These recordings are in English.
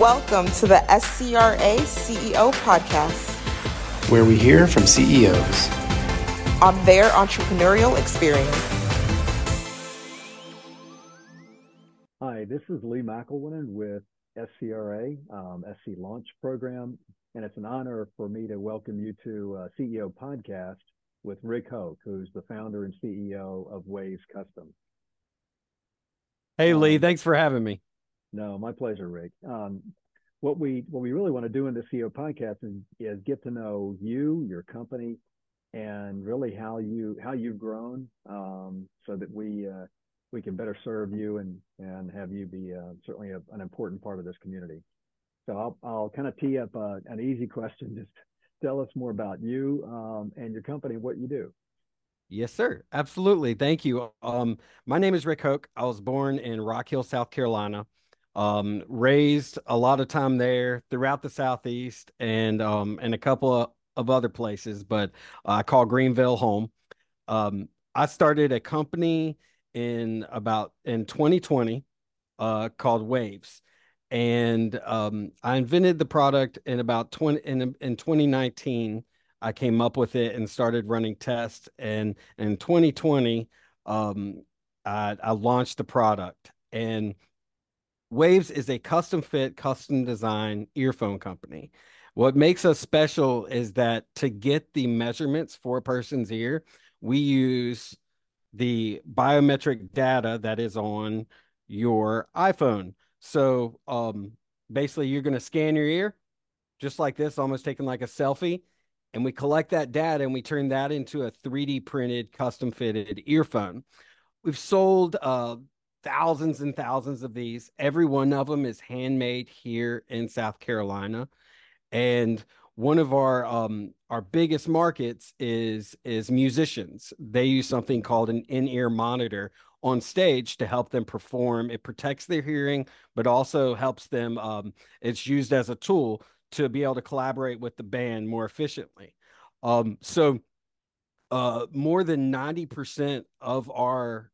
Welcome to the SCRA CEO podcast, where we hear from CEOs on their entrepreneurial experience. Hi, this is Lee McElwennan with SCRA, um, SC Launch Program, and it's an honor for me to welcome you to uh, CEO Podcast with Rick Hoke, who's the founder and CEO of WAVS Custom. Hey, Lee, um, thanks for having me. No, my pleasure, Rick. Um, what we what we really want to do in the CEO podcast is, is get to know you, your company, and really how you how you've grown, um, so that we uh, we can better serve you and and have you be uh, certainly a, an important part of this community. So I'll I'll kind of tee up uh, an easy question. Just tell us more about you um, and your company, what you do. Yes, sir. Absolutely. Thank you. Um, my name is Rick Hoke. I was born in Rock Hill, South Carolina. Um, raised a lot of time there throughout the southeast and um, and a couple of, of other places, but I call Greenville home. Um, I started a company in about in 2020 uh, called WAVS, and um, I invented the product in about 20 in in 2019. I came up with it and started running tests, and in 2020, um, I, I launched the product and WAVS is a custom fit, custom design earphone company. What makes us special is that to get the measurements for a person's ear, we use the biometric data that is on your iPhone. So um, basically, you're going to scan your ear just like this, almost taking like a selfie. And we collect that data and we turn that into a 3D printed, custom fitted earphone. We've sold uh, thousands and thousands of these. Every one of them is handmade here in South Carolina. And one of our um, our biggest markets is is musicians. They use something called an in-ear monitor on stage to help them perform. It protects their hearing, but also helps them. Um, it's used as a tool to be able to collaborate with the band more efficiently. Um, so, uh, more than ninety percent of our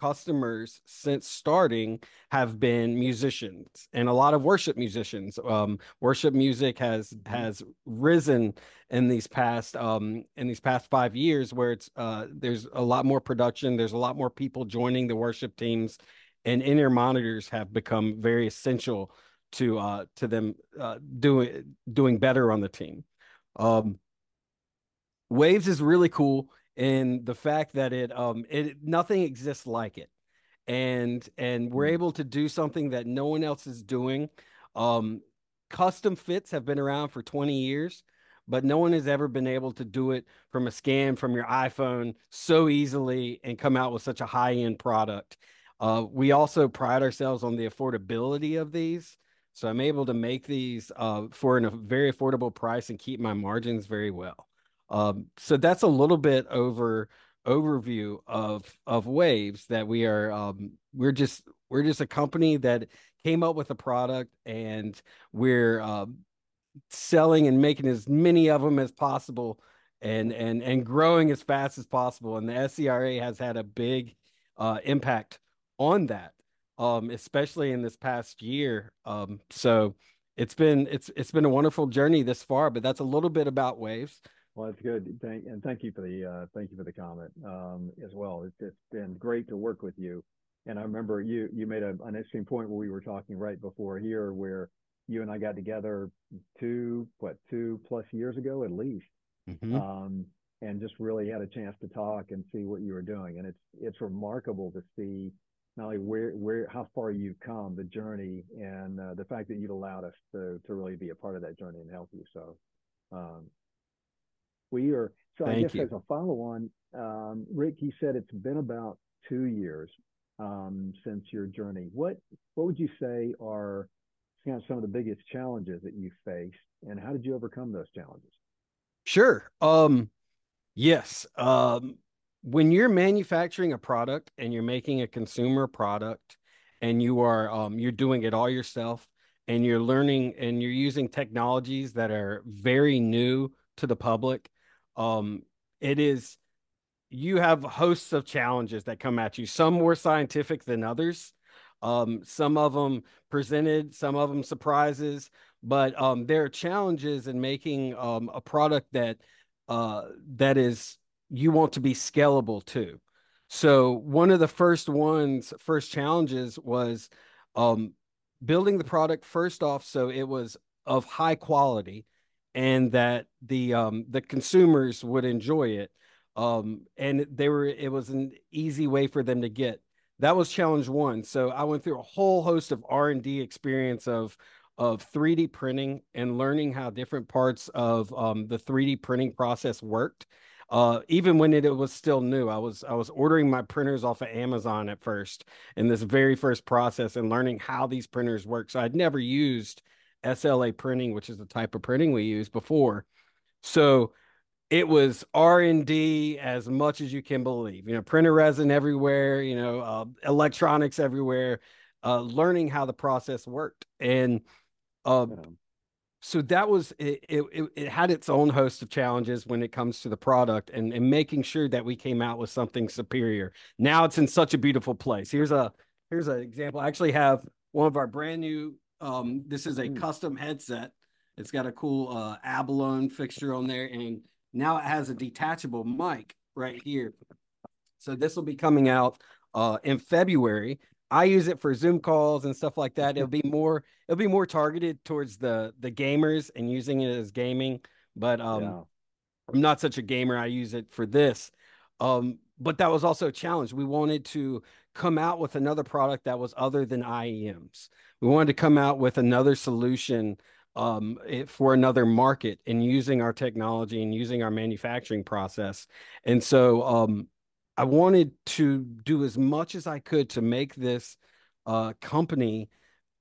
customers since starting have been musicians and a lot of worship musicians. Um, worship music has mm-hmm. has risen in these past um, in these past five years where it's uh, there's a lot more production there's a lot more people joining the worship teams and in-ear monitors have become very essential to uh, to them uh, doing doing better on the team. Um, WAVS is really cool in the fact that it um it nothing exists like it. And and we're mm. able to do something that no one else is doing. Um custom fits have been around for 20 years but no one has ever been able to do it from a scan from your iphone so easily and come out with such a high end product. Uh, we also pride ourselves on the affordability of these. So i'm able to make these uh, for a very affordable price and keep my margins very well um, so that's a little bit over overview of of WAVS that we are um, we're just we're just a company that came up with a product and we're um, selling and making as many of them as possible and and and growing as fast as possible. And the SCRA has had a big uh, impact on that um, especially in this past year. Um, so it's been it's it's been a wonderful journey this far but that's a little bit about WAVS well, that's good. Thank and thank you for the uh, thank you for the comment um, as well. It's, it's been great to work with you. And I remember you you made a, an interesting point where we were talking right before here, where you and I got together two what two plus years ago at least, mm-hmm. um, and just really had a chance to talk and see what you were doing. And it's it's remarkable to see not only where where how far you've come, the journey, and uh, the fact that you've allowed us to to really be a part of that journey and help you. So um, we are so Thank I guess you. as a follow-on, um, Rick, you said it's been about two years um, since your journey. What what would you say are kind of some of the biggest challenges that you faced, and how did you overcome those challenges? Sure. Um, yes. Um, when you're manufacturing a product and you're making a consumer product, and you are um, you're doing it all yourself, and you're learning and you're using technologies that are very new to the public um, it is you have hosts of challenges that come at you, some more scientific than others. Um, some of them presented, some of them surprises, but um, there are challenges in making um, a product that uh, that is you want to be scalable too. So one of the first ones, first challenges was um, building the product first off so it was of high quality and that the um, the consumers would enjoy it. Um, and they were it was an easy way for them to get. That was challenge one. So I went through a whole host of R and D experience of of 3D printing and learning how different parts of um, the 3D printing process worked. Uh, even when it, it, was still new, I was I was ordering my printers off of Amazon at first in this very first process and learning how these printers work. So I'd never used SLA printing, which is the type of printing we use before. So it was r&d as much as you can believe you know printer resin everywhere you know uh, electronics everywhere uh, learning how the process worked and yeah. so that was it, it, it had its own host of challenges when it comes to the product and, and making sure that we came out with something superior now it's in such a beautiful place here's a here's an example i actually have one of our brand new um, this is a mm. custom headset it's got a cool uh, abalone fixture on there and now it has a detachable mic right here so this will be coming out uh, in february I use it for Zoom calls and stuff like that. It'll be more it'll be more targeted towards the the gamers and using it as gaming. But um yeah. I'm not such a gamer. I use it for this. Um, but that was also a challenge. We wanted to come out with another product that was other than IEMs. We wanted to come out with another solution um, for another market and using our technology and using our manufacturing process. And so um, I wanted to do as much as I could to make this uh, company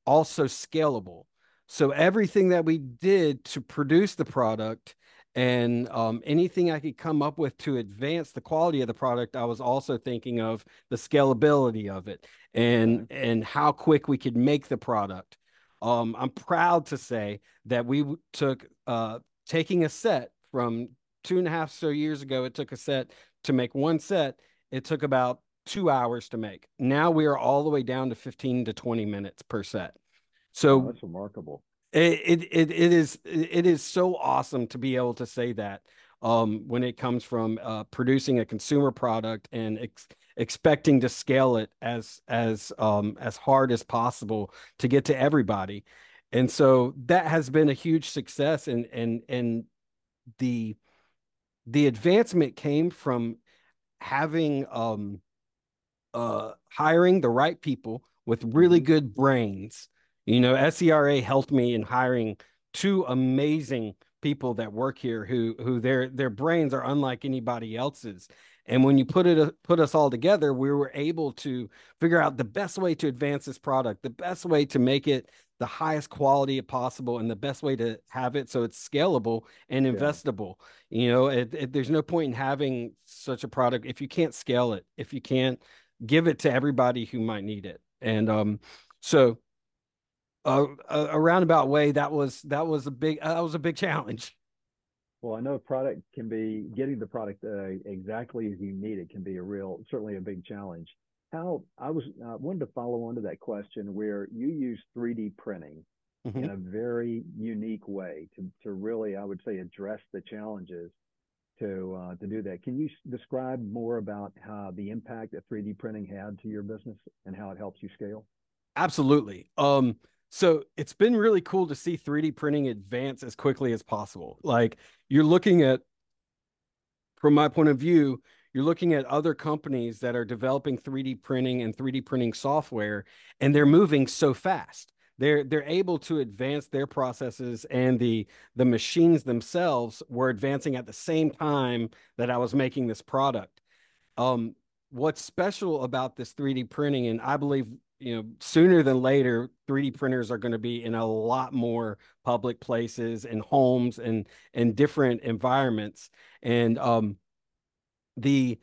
also scalable. So everything that we did to produce the product and um, anything I could come up with to advance the quality of the product, I was also thinking of the scalability of it and and how quick we could make the product. Um, I'm proud to say that we took uh, taking a set from two and a half so years ago. It took a set to make one set, it took about two hours to make. Now we are all the way down to 15 to 20 minutes per set. So oh, that's remarkable. It, it, it, is, it is so awesome to be able to say that um, when it comes from uh, producing a consumer product and ex- expecting to scale it as, as, um, as hard as possible to get to everybody. And so that has been a huge success and, and, and the, the advancement came from having um uh hiring the right people with really mm-hmm. good brains. You know, SCRA helped me in hiring two amazing people that work here who who their their brains are unlike anybody else's. And when you put it put us all together, we were able to figure out the best way to advance this product, the best way to make it the highest quality possible and the best way to have it so it's scalable and investable yeah. you know it, it, there's no point in having such a product if you can't scale it if you can't give it to everybody who might need it and um so a, a roundabout way that was that was a big that was a big challenge well, I know product can be getting the product uh, exactly as you need it can be a real, certainly a big challenge how I was uh, wanted to follow on to that question where you use 3D printing mm-hmm. in a very unique way to to really I would say address the challenges to uh, to do that. Can you describe more about how the impact that 3D printing had to your business and how it helps you scale? Absolutely. Um, so it's been really cool to see 3D printing advance as quickly as possible. Like you're looking at, from my point of view, you're looking at other companies that are developing 3D printing and 3D printing software, and they're moving so fast. They're they're able to advance their processes, and the the machines themselves were advancing at the same time that I was making this product. Um, what's special about this 3D printing, and I believe you know sooner than later 3d printers are going to be in a lot more public places and homes and and different environments and um the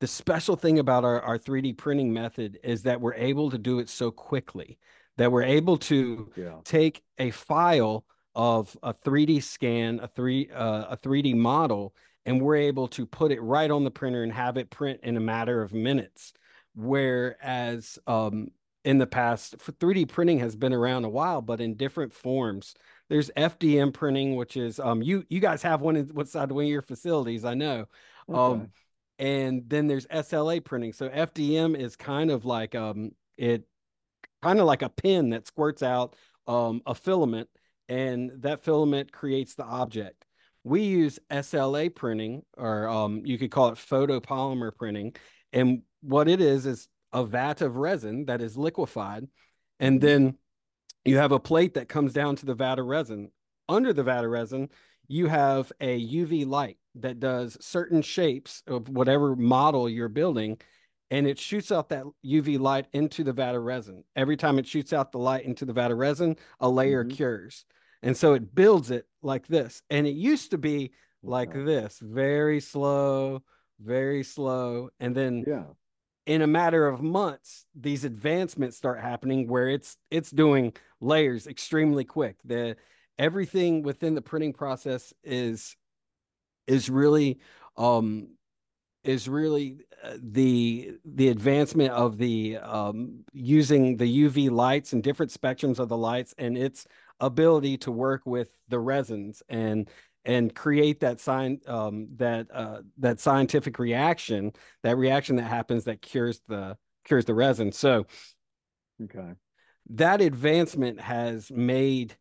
the special thing about our, our 3D printing method is that we're able to do it so quickly that we're able to yeah. take a file of a 3D scan, a three uh, a 3D model, and we're able to put it right on the printer and have it print in a matter of minutes. Whereas um, in the past. 3D printing has been around a while, but in different forms. There's FDM printing, which is um you you guys have one in what's side one of your facilities, I know. Okay. Um and then there's SLA printing. So FDM is kind of like um it kind of like a pin that squirts out um a filament and that filament creates the object. We use SLA printing or um you could call it photopolymer printing and what it is is a vat of resin that is liquefied and mm-hmm. then you have a plate that comes down to the vat of resin. Under the vat of resin, you have a UV light that does certain shapes of whatever model you're building, and it shoots out that UV light into the vat of resin. Every time it shoots out the light into the vat of resin, a layer mm-hmm. cures. And so it builds it like this. And it used to be like this, very slow, very slow. And then yeah in a matter of months these advancements start happening where it's it's doing layers extremely quick. The everything within the printing process is is really um is really uh, the the advancement of the um using the UV lights and different spectrums of the lights and its ability to work with the resins. And and create that sign um, that uh, that scientific reaction, that reaction that happens that cures the cures the resin. So, okay, that advancement has made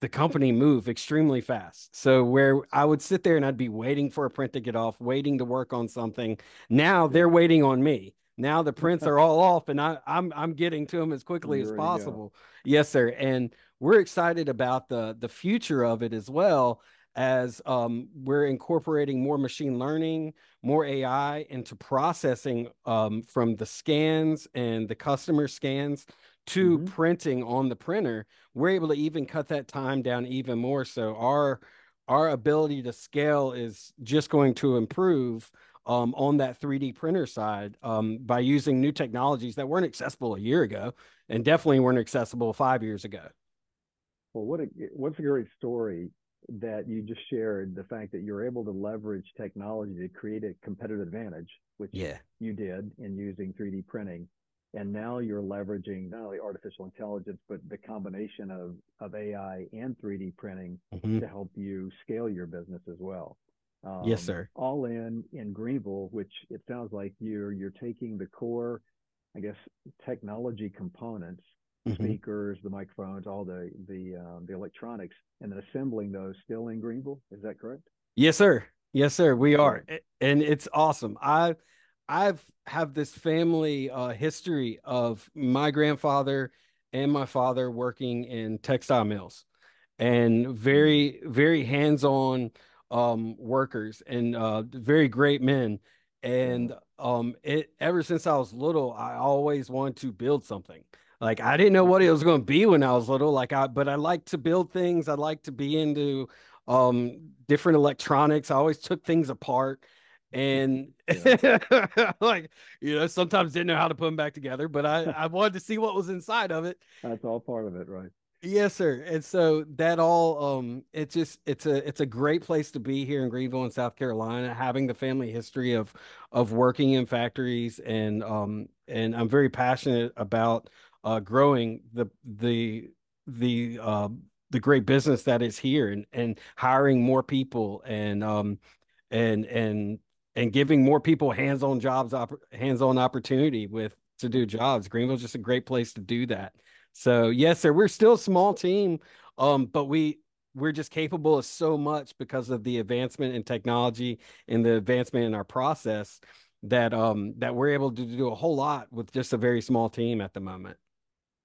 the company move extremely fast. So where I would sit there and I'd be waiting for a print to get off, waiting to work on something. Now they're waiting on me. Now the prints are all off, and I, I'm I'm getting to them as quickly as possible. Yes, sir. And we're excited about the the future of it as well as um, we're incorporating more machine learning, more AI into processing um, from the scans and the customer scans to mm-hmm. printing on the printer. We're able to even cut that time down even more. So our our ability to scale is just going to improve um, on that 3D printer side um, by using new technologies that weren't accessible a year ago and definitely weren't accessible five years ago. Well, what a what's a great story that you just shared the fact that you're able to leverage technology to create a competitive advantage, which yeah. you did in using 3D printing. And now you're leveraging not only artificial intelligence, but the combination of, of AI and 3D printing mm-hmm. to help you scale your business as well. Um, yes, sir. All in in Greenville, which it sounds like you're you're taking the core, I guess, technology components mm-hmm. speakers, the microphones, all the the um, the electronics, and then assembling those still in Greenville. Is that correct? Yes, sir. Yes, sir. We are, and it's awesome. I I've have this family uh, history of my grandfather and my father working in textile mills, and very very hands on um, workers and uh, very great men. And um, it ever since I was little, I always wanted to build something. Like I didn't know what it was going to be when I was little. Like I, but I like to build things. I like to be into um different electronics. I always took things apart and yeah. like you know sometimes didn't know how to put them back together but i i wanted to see what was inside of it that's all part of it right yes sir and so that all um it's just it's a it's a great place to be here in greenville in south carolina having the family history of of working in factories and um and i'm very passionate about uh, growing the the the uh, the great business that is here and and hiring more people and um and and and giving more people hands-on jobs op- hands-on opportunity with to do jobs. Greenville's just a great place to do that. So yes sir we're still a small team um but we we're just capable of so much because of the advancement in technology and the advancement in our process that um that we're able to do a whole lot with just a very small team at the moment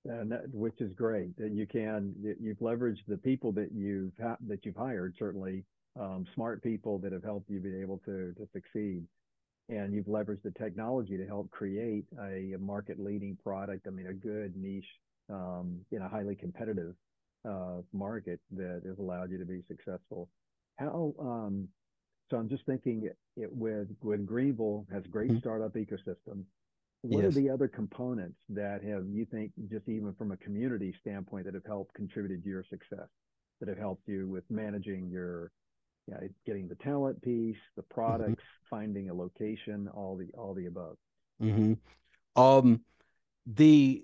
and that, which is great that you can you've leveraged the people that you've ha- that you've hired certainly um, smart people that have helped you be able to to succeed and you've leveraged the technology to help create a, a market leading product i mean a good niche um, in a highly competitive uh, market that has allowed you to be successful how um, so i'm just thinking it with with greenville has great mm-hmm. startup ecosystem what yes. are the other components that have you think just even from a community standpoint that have helped contributed to your success that have helped you with managing your you know, getting the talent piece the mm-hmm. products mm-hmm. finding a location all the all the above mm-hmm. um the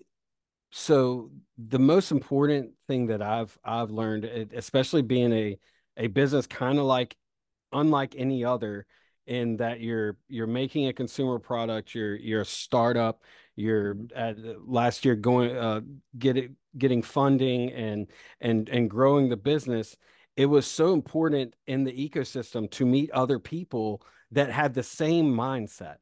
so the most important thing that I've I've learned, especially being a a business kind of like unlike any other, in that you're you're making a consumer product, you're you're a startup, you're at last year going uh getting getting funding and and and growing the business. It was so important in the ecosystem to meet other people that had the same mindset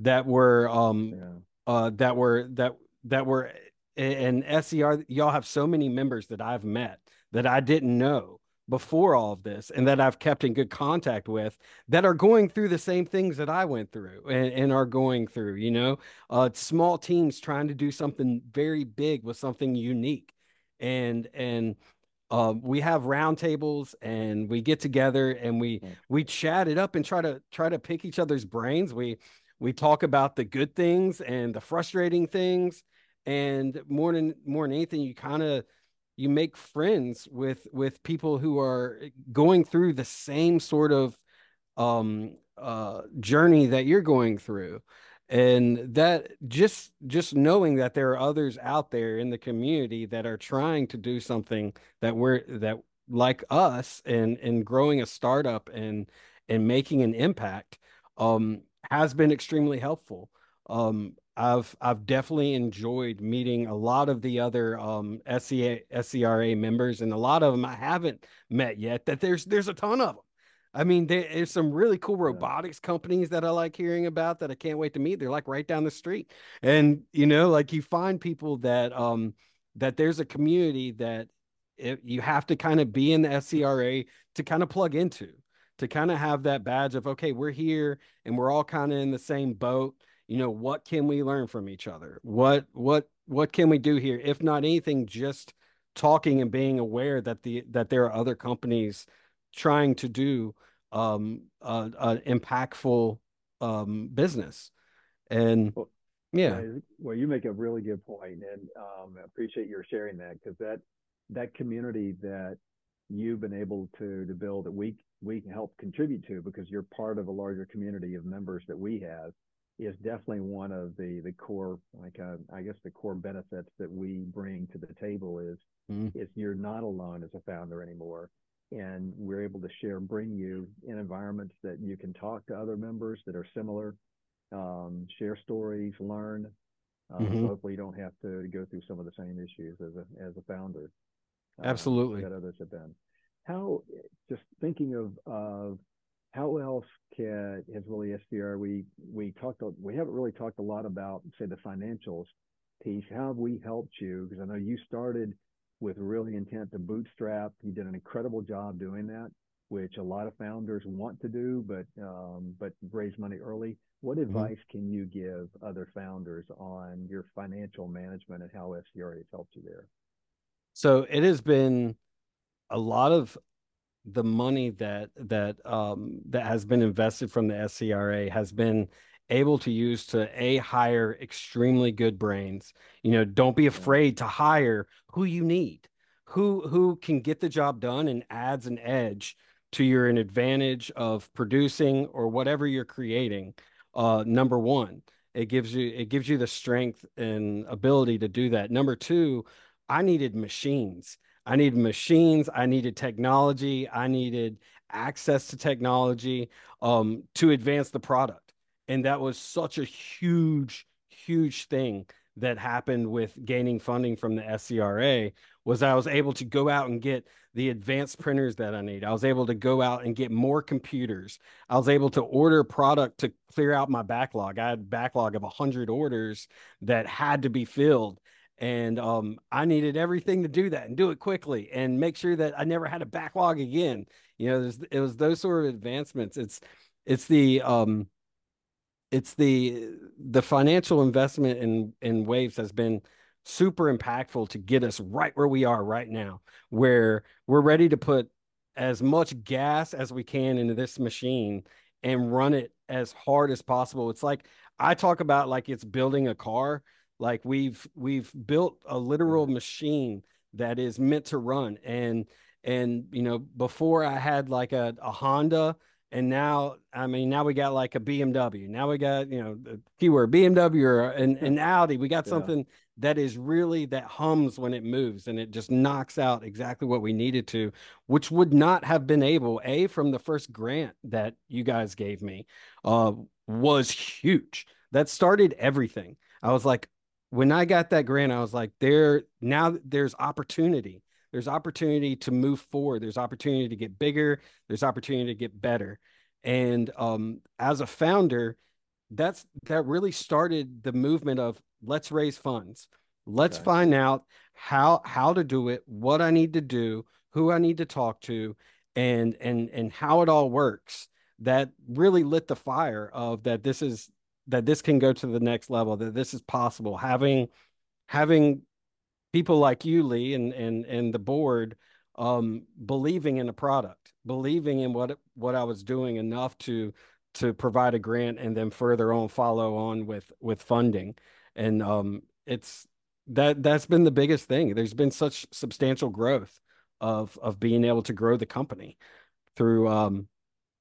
that were um yeah. uh that were that that were and SER, y'all have so many members that I've met that I didn't know before all of this and that I've kept in good contact with that are going through the same things that I went through and, and are going through, you know, uh, small teams trying to do something very big with something unique. And, and, uh, we have roundtables and we get together and we we chat it up and try to try to pick each other's brains. We we talk about the good things and the frustrating things and more than more than anything you kind of you make friends with with people who are going through the same sort of um uh journey that you're going through. And that just just knowing that there are others out there in the community that are trying to do something that we're that like us and and growing a startup and and making an impact um has been extremely helpful. Um I've I've definitely enjoyed meeting a lot of the other um, SCA, SCRA members, and a lot of them I haven't met yet. That there's there's a ton of them. I mean, there, there's some really cool robotics companies that I like hearing about that I can't wait to meet. They're like right down the street, and you know, like you find people that um that there's a community that it, you have to kind of be in the SCRA to kind of plug into, to kind of have that badge of okay, we're here and we're all kind of in the same boat you know what can we learn from each other? What what what can we do here? If not anything just talking and being aware that the that there are other companies trying to do um uh, an impactful um business. And well, yeah. Well you make a really good point and um I appreciate your sharing that because that that community that you've been able to to build that we we can help contribute to because you're part of a larger community of members that we have is definitely one of the the core like uh, I guess the core benefits that we bring to the table is mm. is you're not alone as a founder anymore and we're able to share bring you in environments that you can talk to other members that are similar um, share stories learn uh, mm-hmm. hopefully you don't have to go through some of the same issues as a as a founder uh, absolutely that others have been how just thinking of of how else can has really SDR? We we talked we haven't really talked a lot about say the financials piece. How have we helped you? Because I know you started with really intent to bootstrap. You did an incredible job doing that, which a lot of founders want to do, but um, but raise money early. What mm-hmm. advice mm-hmm. can you give other founders on your financial management and how SDR has helped you there? So it has been a lot of the money that that um, that has been invested from the SCRA has been able to use to a hire extremely good brains. You know, don't be afraid to hire who you need, who who can get the job done and adds an edge to your an advantage of producing or whatever you're creating. Uh, number one, it gives you it gives you the strength and ability to do that. Number two, I needed machines. I needed machines, I needed technology, I needed access to technology um, to advance the product. And that was such a huge, huge thing that happened with gaining funding from the SCRA was I was able to go out and get the advanced printers that I need. I was able to go out and get more computers. I was able to order product to clear out my backlog. I had backlog of 100 orders that had to be filled and um, I needed everything to do that and do it quickly and make sure that I never had a backlog again. You know, it was those sort of advancements. It's it's the um, it's the the financial investment in in WAVS has been super impactful to get us right where we are right now, where we're ready to put as much gas as we can into this machine and run it as hard as possible. It's like I talk about like it's building a car like we've we've built a literal machine that is meant to run. And and you know, before I had like a, a Honda and now I mean now we got like a BMW. Now we got you know the keyword BMW or an, an Audi. We got yeah. something that is really that hums when it moves and it just knocks out exactly what we needed to, which would not have been able a from the first grant that you guys gave me uh, was huge. That started everything. I was like, when I got that grant, I was like, there now there's opportunity. There's opportunity to move forward. There's opportunity to get bigger. There's opportunity to get better. And um, as a founder that's that really started the movement of let's raise funds. Let's okay. find out how how to do it what i need to do who i need to talk to and and and how it all works. That really lit the fire of that this is that this can go to the next level that this is possible having having people like you, Lee, and and and the board um, believing in the product, believing in what what I was doing enough to to provide a grant and then further on follow on with with funding, and um, it's that that's been the biggest thing. There's been such substantial growth of of being able to grow the company through um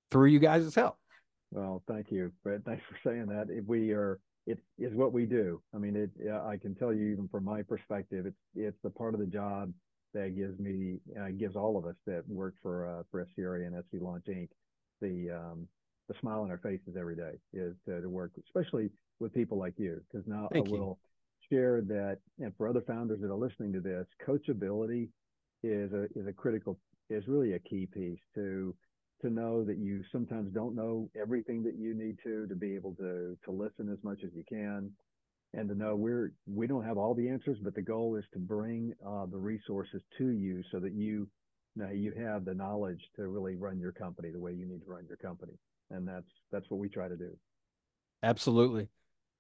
through you guys' help. Well, thank you, Fred. Thanks for saying that. If we are it is what we do. I mean, it. I can tell you, even from my perspective, it's it's the part of the job that gives me, uh, gives all of us that work for uh, for SCRA and SC Launch Inc. the um, the smile on our faces every day is to, to work, especially with people like you, because now Thank I will you. share that, and for other founders that are listening to this, coachability is a is a critical is really a key piece to to know that you sometimes don't know everything that you need to to be able to to listen as much as you can and to know we're we don't have all the answers but the goal is to bring uh, the resources to you so that you, you know you have the knowledge to really run your company the way you need to run your company and that's that's what we try to do absolutely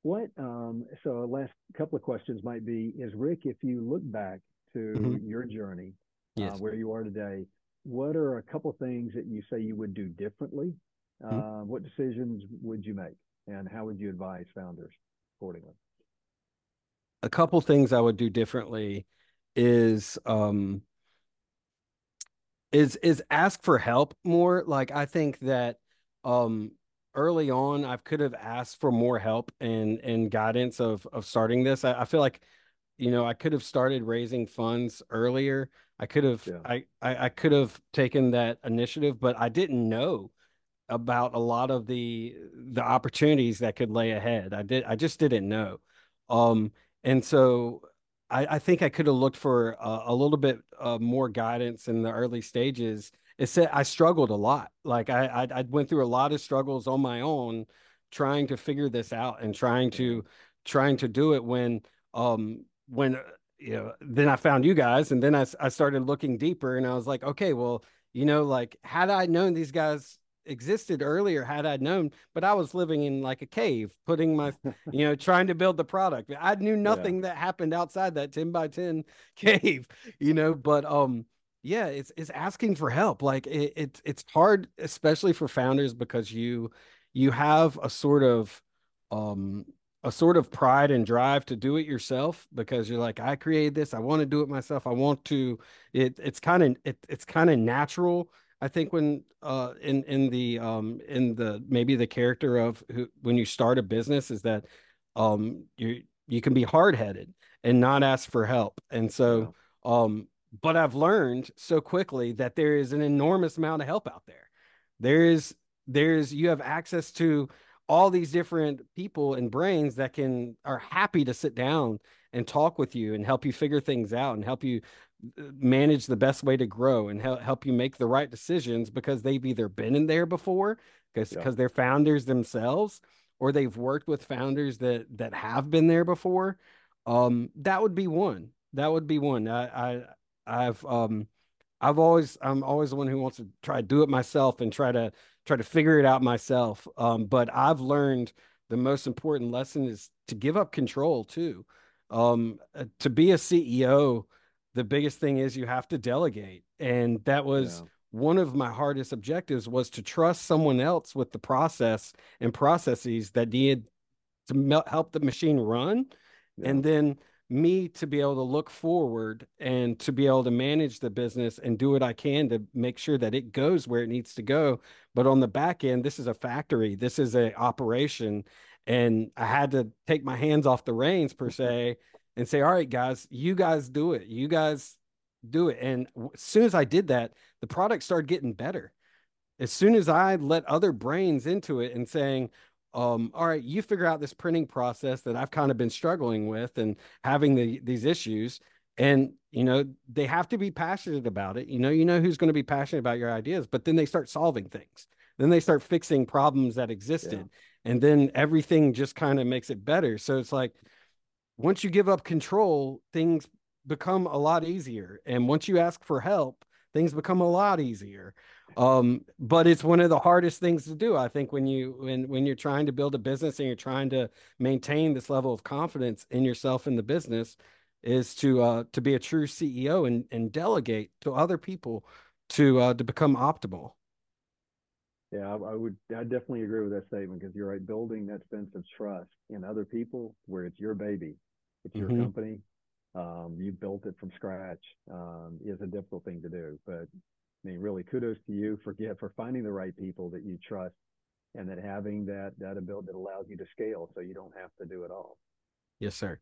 what um so last couple of questions might be is rick if you look back to mm-hmm. your journey uh, yes. uh, where you are today what are a couple things that you say you would do differently? Mm-hmm. Uh, what decisions would you make, and how would you advise founders accordingly? A couple things I would do differently is um, is is ask for help more. Like I think that um, early on, I could have asked for more help and and guidance of of starting this. I, I feel like you know I could have started raising funds earlier I could have yeah. I, I, I could have taken that initiative, but I didn't know about a lot of the the opportunities that could lay ahead. I did I just didn't know. Um and so I, I think I could have looked for a, a little bit uh, more guidance in the early stages. It said I struggled a lot. Like I, I I went through a lot of struggles on my own trying to figure this out and trying to trying to do it when um when you know, then I found you guys, and then I, I started looking deeper, and I was like, okay, well, you know, like had I known these guys existed earlier, had I known, but I was living in like a cave, putting my, you know, trying to build the product. I knew nothing yeah. that happened outside that 10 by 10 cave, you know, but, um, yeah, it's, it's asking for help. Like it, it's, it's hard, especially for founders because you, you have a sort of, um, a sort of pride and drive to do it yourself because you're like I created this I want to do it myself I want to it it's kind of it, it's kind of natural I think when uh in in the um in the maybe the character of who when you start a business is that um you you can be hard-headed and not ask for help. And so um but I've learned so quickly that there is an enormous amount of help out there. There is there's you have access to all these different people and brains that can are happy to sit down and talk with you and help you figure things out and help you uh, manage the best way to grow and help, help you make the right decisions because they've either been in there before because because yeah. they're founders themselves or they've worked with founders that that have been there before um that would be one that would be one i i i've um i've always i'm always the one who wants to try to do it myself and try to try to figure it out myself. Um, but I've learned the most important lesson is to give up control too. Um, uh, to be a CEO, the biggest thing is you have to delegate, and that was. Yeah. One of my hardest objectives was to trust someone else with the process and processes that needed to help the machine run, yeah. and then me to be able to look forward and to be able to manage the business and do what I can to make sure that it goes where it needs to go. But on the back end, this is a factory, this is a operation, and I had to take my hands off the reins per se and say, "All right, guys, you guys do it. You guys do it." And as soon as I did that, the product started getting better. As soon as I let other brains into it and saying, um, all right, you figure out this printing process that I've kind of been struggling with and having the, these issues. And, you know, they have to be passionate about it. You know, you know who's going to be passionate about your ideas, but then they start solving things. Then they start fixing problems that existed. Yeah. And then everything just kind of makes it better. So it's like once you give up control, things become a lot easier. And once you ask for help, things become a lot easier um, but it's one of the hardest things to do i think when you when when you're trying to build a business and you're trying to maintain this level of confidence in yourself in the business is to uh to be a true ceo and and delegate to other people to uh to become optimal yeah i, I would i definitely agree with that statement because you're right building that sense of trust in other people where it's your baby it's your mm-hmm. company um, you built it from scratch um, is a difficult thing to do but I mean, really, kudos to you for yeah, for finding the right people that you trust, and that having that that ability that allows you to scale, so you don't have to do it all. Yes, sir.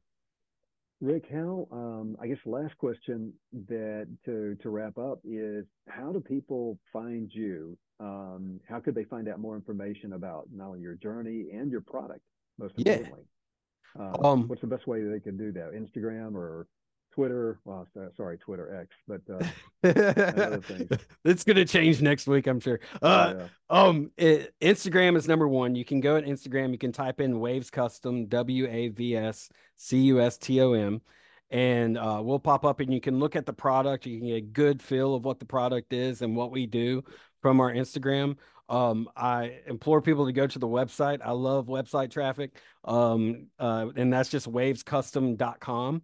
Rick, how um, I guess last question that to to wrap up is how do people find you? Um, how could they find out more information about not only your journey and your product, most importantly? Yeah. Uh, um, what's the best way they can do that? Instagram or Twitter. Well, sorry, Twitter X, but uh, it's going to change next week, I'm sure. Uh, yeah. Um, it, Instagram is number one. You can go on Instagram. You can type in WAVS Custom, W A V S C U S T O M, and uh, we'll pop up, and you can look at the product. You can get a good feel of what the product is and what we do from our Instagram. Um, I implore people to go to the website. I love website traffic. Um, uh, and that's just wavscustom.com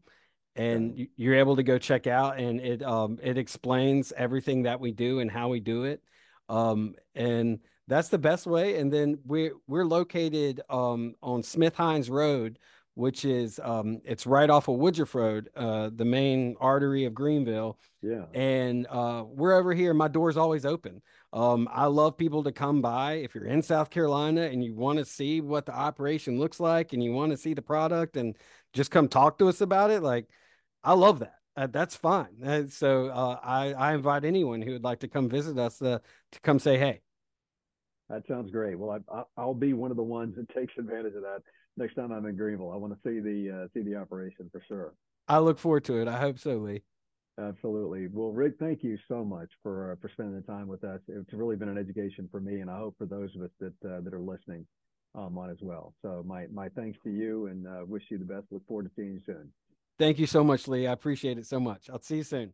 and you're able to go check out and it um it explains everything that we do and how we do it um and that's the best way and then we're we're located um on smith hines road which is um it's right off of woodruff road uh the main artery of greenville yeah. and uh we're over here my door's always open. Um i love people to come by if you're in south carolina and you want to see what the operation looks like and you want to see the product and just come talk to us about it like I love that. Uh, that's fine. Uh, so uh, I, I invite anyone who would like to come visit us uh, to come say hey. That sounds great. Well, I, I'll be one of the ones that takes advantage of that next time I'm in Greenville. I want to see the uh, see the operation for sure. I look forward to it. I hope so, Lee. Absolutely. Well, Rick, thank you so much for uh, for spending the time with us. It's really been an education for me, and I hope for those of us that that are listening um, on as well. So my my thanks to you, and wish you the best. Look forward to seeing you soon. Thank you so much, Lee. I appreciate it so much. I'll see you soon.